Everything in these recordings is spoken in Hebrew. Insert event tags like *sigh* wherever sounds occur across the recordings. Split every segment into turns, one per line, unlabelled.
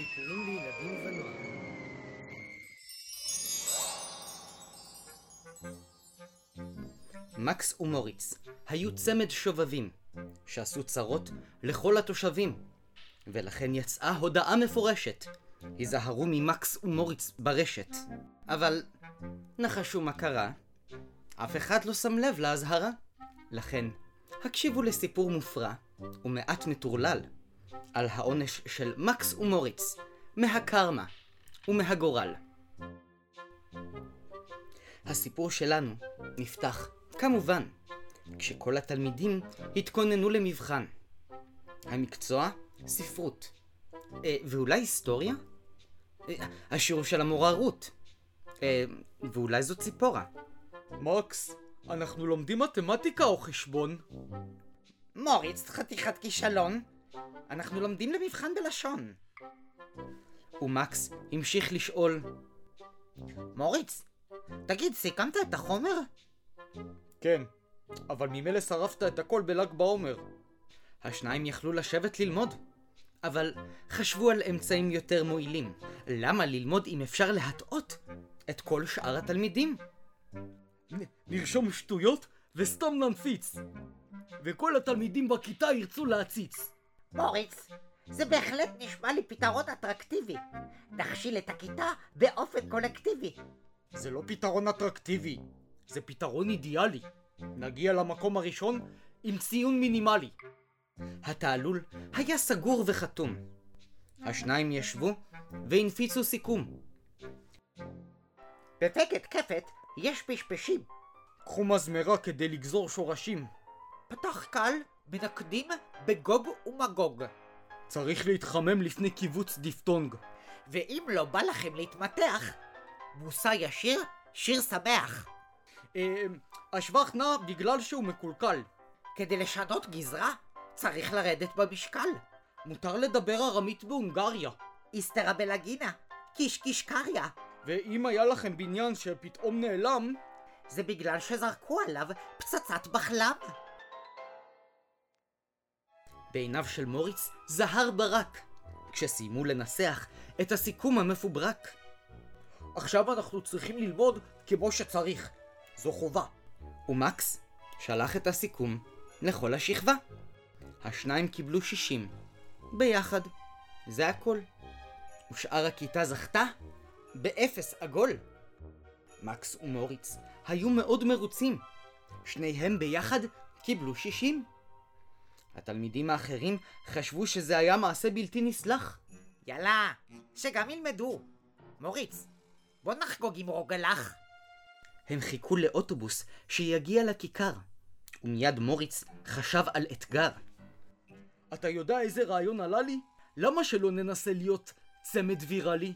סיפורים לילדים ונוער. מקס ומוריץ היו צמד שובבים שעשו צרות לכל התושבים ולכן יצאה הודעה מפורשת היזהרו ממקס ומוריץ ברשת אבל נחשו מה קרה? אף אחד לא שם לב לאזהרה לכן הקשיבו לסיפור מופרע ומעט מטורלל על העונש של מקס ומוריץ מהקרמה ומהגורל. הסיפור שלנו נפתח, כמובן, כשכל התלמידים התכוננו למבחן. המקצוע, ספרות. אה, ואולי היסטוריה? אה, השיעור של המורה רות. אה, ואולי זו ציפורה.
מקס, אנחנו לומדים מתמטיקה או חשבון?
מוריץ, חתיכת כישלון. אנחנו לומדים למבחן בלשון. ומקס המשיך לשאול, מוריץ, תגיד, סיכמת את החומר?
כן, אבל ממילא שרפת את הכל בל"ג בעומר.
השניים יכלו לשבת ללמוד, אבל חשבו על אמצעים יותר מועילים. למה ללמוד אם אפשר להטעות את כל שאר התלמידים?
נ- נרשום שטויות וסתם ננפיץ. וכל התלמידים בכיתה ירצו להציץ.
מוריץ, זה בהחלט נשמע לי פתרון אטרקטיבי. נכשיל את הכיתה באופן קולקטיבי.
זה לא פתרון אטרקטיבי, זה פתרון אידיאלי. נגיע למקום הראשון עם ציון מינימלי.
התעלול היה סגור וחתום. השניים ישבו והנפיצו סיכום.
בפקת כפת יש פשפשים.
קחו מזמרה כדי לגזור שורשים.
פתח קל, מנקדים בגוג ומגוג.
צריך להתחמם לפני קיבוץ דיפטונג.
ואם לא בא לכם להתמתח, מושא ישיר, שיר שמח.
אה, השבח נע בגלל שהוא מקולקל.
כדי לשנות גזרה, צריך לרדת במשקל.
מותר לדבר ארמית בהונגריה.
איסתרא בלגינה, קיש קיש קריא.
ואם היה לכם בניין שפתאום נעלם,
זה בגלל שזרקו עליו פצצת בחלם.
בעיניו של מוריץ זהר ברק, כשסיימו לנסח את הסיכום המפוברק.
עכשיו אנחנו צריכים ללמוד כמו שצריך. זו חובה.
ומקס שלח את הסיכום לכל השכבה. השניים קיבלו 60. ביחד. זה הכל. ושאר הכיתה זכתה באפס עגול. מקס ומוריץ היו מאוד מרוצים. שניהם ביחד קיבלו 60. התלמידים האחרים חשבו שזה היה מעשה בלתי נסלח.
יאללה, שגם ילמדו. מוריץ, בוא נחגוג עם רוגלח.
הם חיכו לאוטובוס שיגיע לכיכר, ומיד מוריץ חשב על אתגר.
אתה יודע איזה רעיון עלה לי? למה שלא ננסה להיות צמד ויראלי?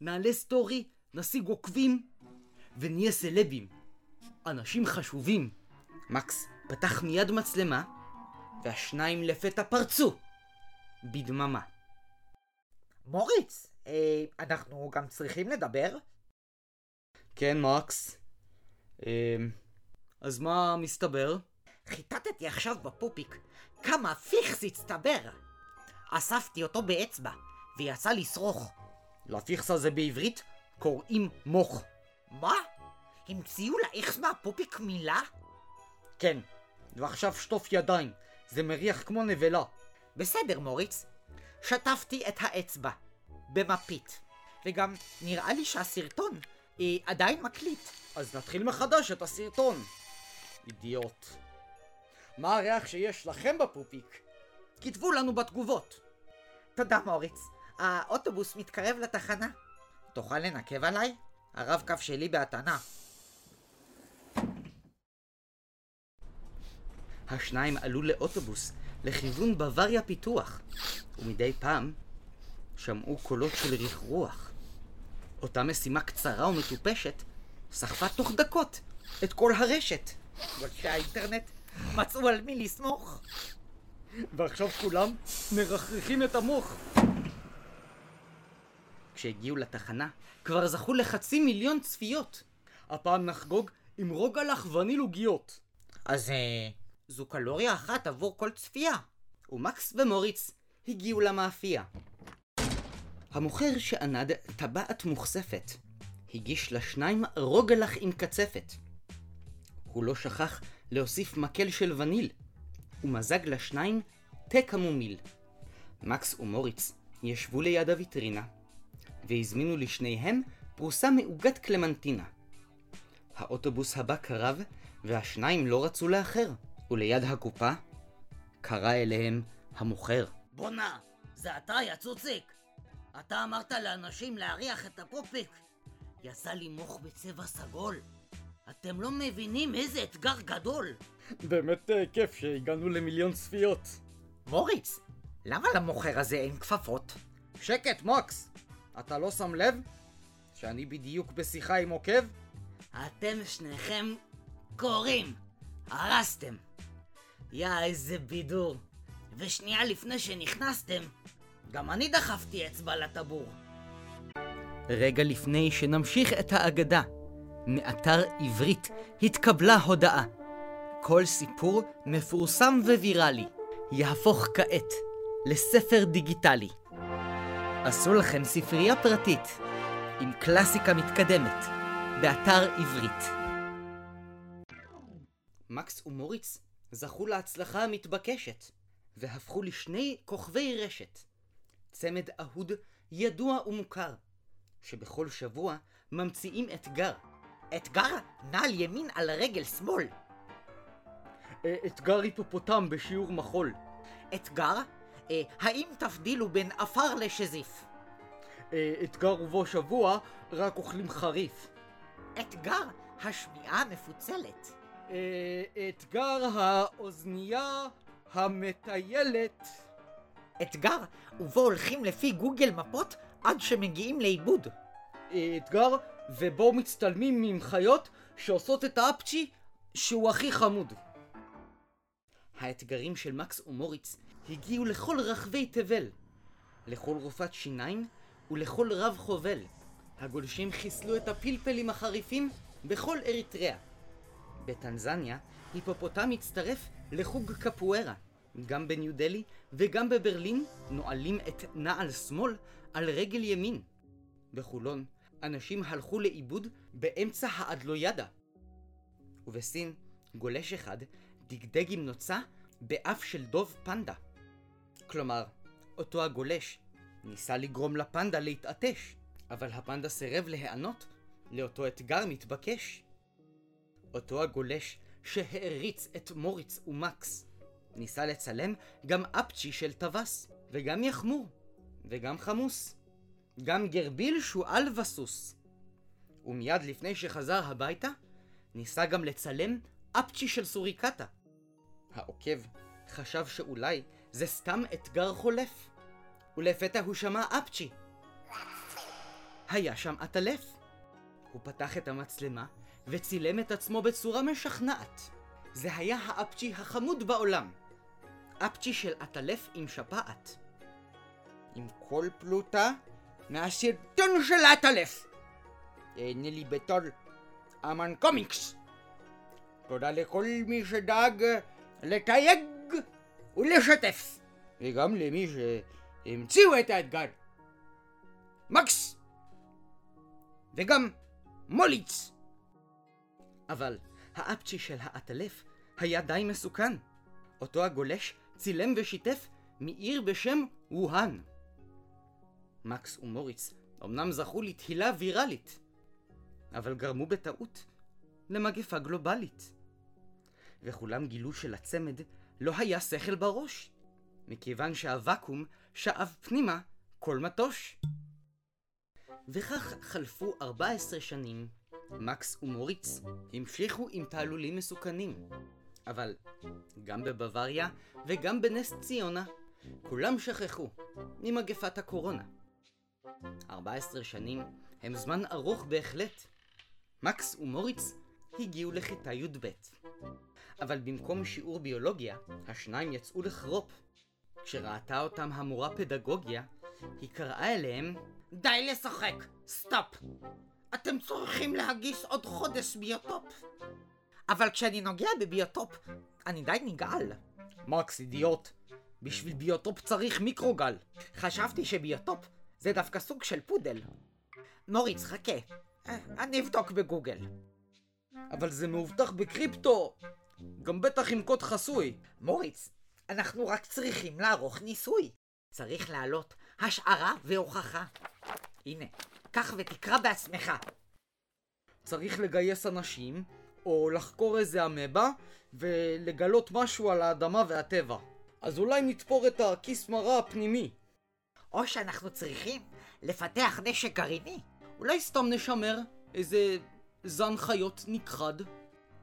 נעלה סטורי, נשיג עוקבים, ונהיה סלבים. אנשים חשובים.
מקס פתח מיד מצלמה, והשניים לפתע פרצו בדממה.
מוריץ, אה, אנחנו גם צריכים לדבר?
כן, מקס. אמ... אז מה מסתבר?
חיטטתי עכשיו בפופיק כמה פיכס הצטבר. אספתי אותו באצבע, ויצא לשרוך.
לפיכס הזה בעברית קוראים מוך.
מה? המציאו לאיכס מהפופיק מילה?
כן, ועכשיו שטוף ידיים, זה מריח כמו נבלה.
בסדר, מוריץ. שטפתי את האצבע. במפית. וגם נראה לי שהסרטון אה, עדיין מקליט.
אז נתחיל מחדש את הסרטון. אידיוט. מה הריח שיש לכם בפופיק?
כתבו לנו בתגובות.
תודה, מוריץ. האוטובוס מתקרב לתחנה. תוכל לנקב עליי? הרב-קו שלי בהתנה.
השניים עלו לאוטובוס לכיוון בוואריה פיתוח, ומדי פעם שמעו קולות של רכרוח. אותה משימה קצרה ומטופשת סחפה תוך דקות את כל הרשת.
גולשי האינטרנט מצאו על מי לסמוך.
ועכשיו כולם מרחרחים את המוח.
כשהגיעו לתחנה, כבר זכו לחצי מיליון צפיות.
הפעם נחגוג עם רוגלח וניל עוגיות.
אז אה... זו קלוריה אחת עבור כל צפייה.
ומקס ומוריץ הגיעו למאפייה. המוכר שענד טבעת מוכספת, הגיש לשניים רוגלח עם קצפת. הוא לא שכח להוסיף מקל של וניל, ומזג לשניים תה כמומיל. מקס ומוריץ ישבו ליד הוויטרינה, והזמינו לשניהם פרוסה מעוגת קלמנטינה. האוטובוס הבא קרב, והשניים לא רצו לאחר, וליד הקופה קרא אליהם המוכר.
בואנה, זה אתה, יא צוציק? אתה אמרת לאנשים להריח את הפופיק? יצא לי מוח בצבע סגול. אתם לא מבינים איזה אתגר גדול.
באמת אה, כיף שהגענו למיליון צפיות.
מוריץ, למה למוכר הזה אין כפפות?
שקט, מוקס! אתה לא שם לב שאני בדיוק בשיחה עם עוקב?
אתם שניכם קוראים. הרסתם. יא, איזה בידור. ושנייה לפני שנכנסתם, גם אני דחפתי אצבע לטבור.
רגע לפני שנמשיך את האגדה, מאתר עברית התקבלה הודעה. כל סיפור מפורסם וויראלי יהפוך כעת לספר דיגיטלי. עשו לכם ספרייה פרטית עם קלאסיקה מתקדמת באתר עברית. מקס ומוריץ זכו להצלחה המתבקשת והפכו לשני כוכבי רשת. צמד אהוד ידוע ומוכר, שבכל שבוע ממציאים אתגר.
אתגר נעל ימין על רגל שמאל.
אה, אתגר היפופוטם בשיעור מחול.
אתגר, אה, האם תבדילו בין עפר לשזיף?
אה, אתגר ובו שבוע רק אוכלים חריף.
אתגר השמיעה המפוצלת.
אתגר האוזנייה המטיילת.
אתגר ובו הולכים לפי גוגל מפות עד שמגיעים לאיבוד.
אתגר ובו מצטלמים עם חיות שעושות את האפצ'י שהוא הכי חמוד. האתגרים של מקס ומוריץ הגיעו לכל רחבי תבל, לכל רופאת שיניים ולכל רב חובל. הגולשים חיסלו את הפלפלים החריפים בכל אריתריאה. בטנזניה, היפופוטם הצטרף לחוג קפוארה. גם בניו דלי וגם בברלין נועלים את נעל שמאל על רגל ימין. בחולון, אנשים הלכו לאיבוד באמצע האדלוידה. ובסין, גולש אחד דגדג עם נוצה באף של דוב פנדה. כלומר, אותו הגולש ניסה לגרום לפנדה להתעטש, אבל הפנדה סירב להיענות לאותו אתגר מתבקש. אותו הגולש שהעריץ את מוריץ ומקס ניסה לצלם גם אפצ'י של טווס, וגם יחמור, וגם חמוס, גם גרביל שועל וסוס. ומיד לפני שחזר הביתה, ניסה גם לצלם אפצ'י של סוריקטה. העוקב חשב שאולי זה סתם אתגר חולף, ולפתע הוא שמע אפצ'י. היה שם עטלף. הוא פתח את המצלמה וצילם את עצמו בצורה משכנעת. זה היה האפצ'י החמוד בעולם. אפצ'י של עטלף עם שפעת. עם כל פלוטה מהסרטון של עטלף. הנה לי בתור אמן קומיקס. תודה לכל מי שדאג לתייג ולשתף. וגם למי שהמציאו את האתגר. מקס! וגם מוליץ! אבל האפצ'י של האטלף היה די מסוכן. אותו הגולש צילם ושיתף מעיר בשם ווהאן. מקס ומוריץ אמנם זכו לתהילה ויראלית, אבל גרמו בטעות למגפה גלובלית. וכולם גילו שלצמד לא היה שכל בראש, מכיוון שהוואקום שאב פנימה כל מטוש. וכך חלפו 14 שנים, מקס ומוריץ המשיכו עם תעלולים מסוכנים. אבל גם בבוואריה וגם בנס ציונה, כולם שכחו ממגפת הקורונה. 14 שנים הם זמן ארוך בהחלט. מקס ומוריץ הגיעו לכיתה י"ב. אבל במקום שיעור ביולוגיה, השניים יצאו לחרופ. כשראתה אותם המורה פדגוגיה, היא קראה אליהם
די לשחק, סטופ. אתם צריכים להגיש עוד חודש ביוטופ. אבל כשאני נוגע בביוטופ, אני די נגעל.
מקס אידיוט, בשביל ביוטופ צריך מיקרוגל.
חשבתי שביוטופ זה דווקא סוג של פודל. מוריץ, חכה. אה, אני אבדוק בגוגל.
אבל זה מאובטח בקריפטו! גם בטח עם קוד חסוי.
מוריץ, אנחנו רק צריכים לערוך ניסוי. צריך להעלות השערה והוכחה. הנה, קח ותקרא בעצמך.
צריך לגייס אנשים, או לחקור איזה אמבה, ולגלות משהו על האדמה והטבע. אז אולי נתפור את הכיס מרה הפנימי.
או שאנחנו צריכים לפתח נשק גרעיני.
אולי סתם נשמר איזה זן חיות נכחד,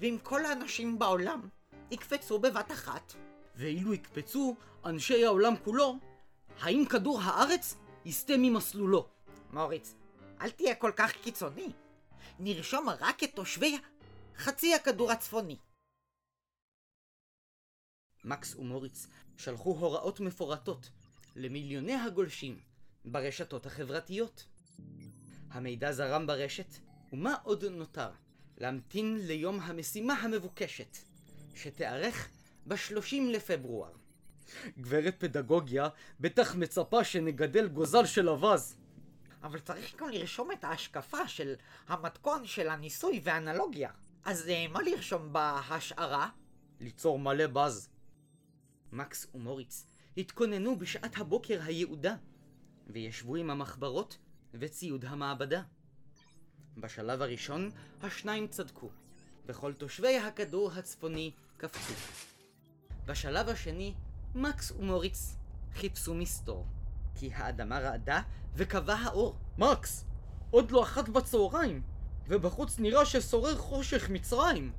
ואם כל האנשים בעולם יקפצו בבת אחת,
ואילו יקפצו אנשי העולם כולו, האם כדור הארץ יסטה ממסלולו?
מוריץ, אל תהיה כל כך קיצוני. נרשום רק את תושבי חצי הכדור הצפוני.
מקס ומוריץ שלחו הוראות מפורטות למיליוני הגולשים ברשתות החברתיות. המידע זרם ברשת, ומה עוד נותר? להמתין ליום המשימה המבוקשת, שתיארך ב-30 לפברואר.
גברת פדגוגיה בטח מצפה שנגדל גוזל של אווז.
אבל צריך גם לרשום את ההשקפה של המתכון של הניסוי והאנלוגיה. אז אה, מה לרשום בהשערה?
ליצור מלא בז.
מקס ומוריץ התכוננו בשעת הבוקר היעודה, וישבו עם המחברות וציוד המעבדה. בשלב הראשון, השניים צדקו, וכל תושבי הכדור הצפוני קפצו. בשלב השני, מקס ומוריץ חיפשו מסתור, כי האדמה רעדה וקבע האור.
מקס! עוד לא אחת בצהריים, ובחוץ נראה ששורר חושך מצרים.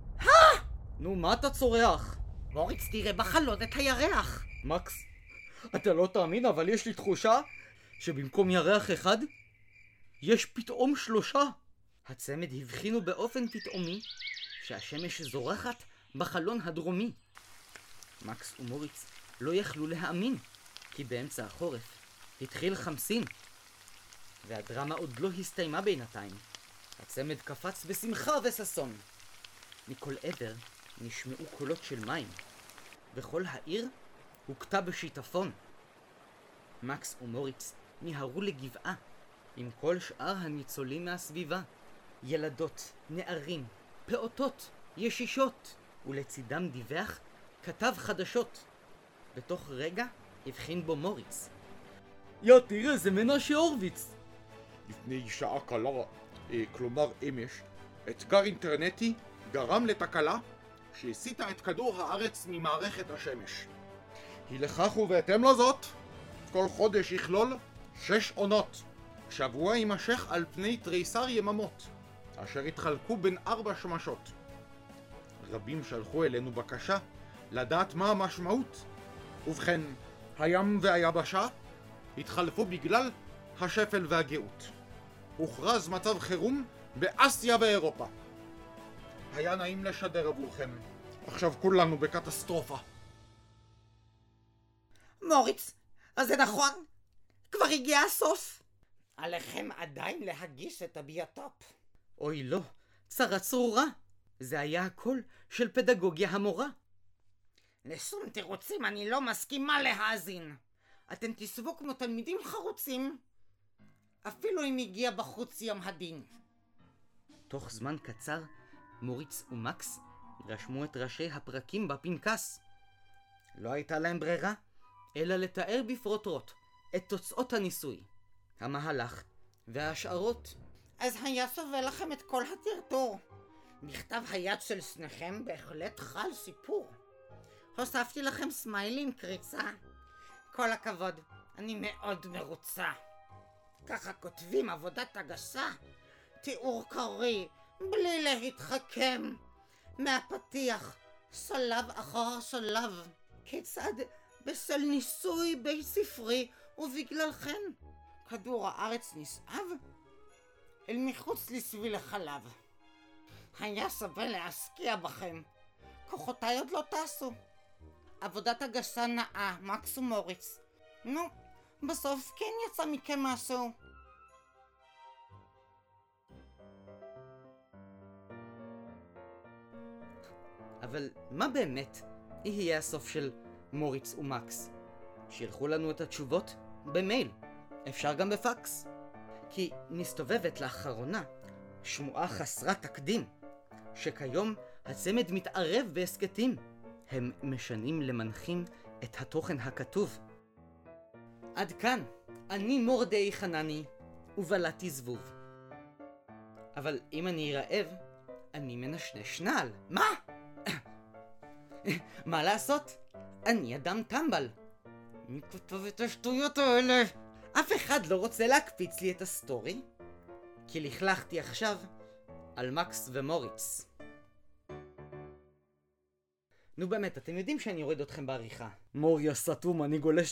נו, מה אתה צורח?
מוריץ, תראה בחלון את הירח.
מקס, אתה לא תאמין, אבל יש לי תחושה שבמקום ירח אחד, יש פתאום שלושה.
הצמד הבחינו באופן פתאומי שהשמש זורחת בחלון הדרומי. מקס ומוריץ לא יכלו להאמין, כי באמצע החורף התחיל חמסין, והדרמה עוד לא הסתיימה בינתיים. הצמד קפץ בשמחה וששון. מכל עבר נשמעו קולות של מים, וכל העיר הוכתה בשיטפון. מקס ומוריץ מיהרו לגבעה עם כל שאר הניצולים מהסביבה. ילדות, נערים, פעוטות, ישישות, ולצידם דיווח כתב חדשות. בתוך רגע הבחין בו מוריץ.
יא, תראה, זה מנשה הורוביץ.
לפני שעה קלה, אה, כלומר אמש, אתגר אינטרנטי גרם לתקלה שהסיטה את כדור הארץ ממערכת השמש. היא לכך ובהתאם לזאת, כל חודש יכלול שש עונות. שבוע יימשך על פני תריסר יממות, אשר יתחלקו בין ארבע שמשות. רבים שלחו אלינו בקשה לדעת מה המשמעות. ובכן, הים והיבשה התחלפו בגלל השפל והגאות. הוכרז מצב חירום באסיה ואירופה. היה נעים לשדר עבורכם. עכשיו כולנו בקטסטרופה.
מוריץ, אז זה נכון? כבר הגיע הסוף? עליכם עדיין להגיש את הביוטופ.
אוי לא, צרה צרורה. זה היה הקול של פדגוגיה המורה.
לשום תירוצים אני לא מסכימה להאזין. אתם תסבו כמו תלמידים חרוצים, אפילו אם הגיע בחוץ יום הדין.
תוך זמן קצר, מוריץ ומקס רשמו את ראשי הפרקים בפנקס. לא הייתה להם ברירה, אלא לתאר בפרוטרוט את תוצאות הניסוי, המהלך וההשערות.
אז היה שווה לכם את כל הטרטור. מכתב היד של שניכם בהחלט חל סיפור. הוספתי לכם סמיילי עם קריצה. כל הכבוד, אני מאוד מרוצה. ככה כותבים עבודת הגשה. תיאור קריא, בלי להתחכם. מהפתיח, שלב אחר שלב. כיצד בשל ניסוי בית ספרי ובגללכם כדור הארץ נסעב אל מחוץ לשביל החלב. היה שווה להשקיע בכם. כוחותיי עוד לא טסו. עבודת הגשה נאה, מקס ומוריץ. נו, בסוף כן יצא מכם משהו.
אבל מה באמת יהיה הסוף של מוריץ ומקס? שילחו לנו את התשובות במייל. אפשר גם בפקס. כי מסתובבת לאחרונה שמועה חסרת תקדים, שכיום הצמד מתערב בהסכתים. הם משנים למנחים את התוכן הכתוב. עד כאן, אני מורדי חנני, ובלעתי זבוב. אבל אם אני רעב, אני מנשנש נעל. מה? *coughs* מה לעשות? אני אדם טמבל. מי כותב את השטויות האלה? אף אחד לא רוצה להקפיץ לי את הסטורי? כי לכלכתי עכשיו על מקס ומוריץ. נו באמת, אתם יודעים שאני אוריד אתכם בעריכה.
מוריה סתום, אני גולש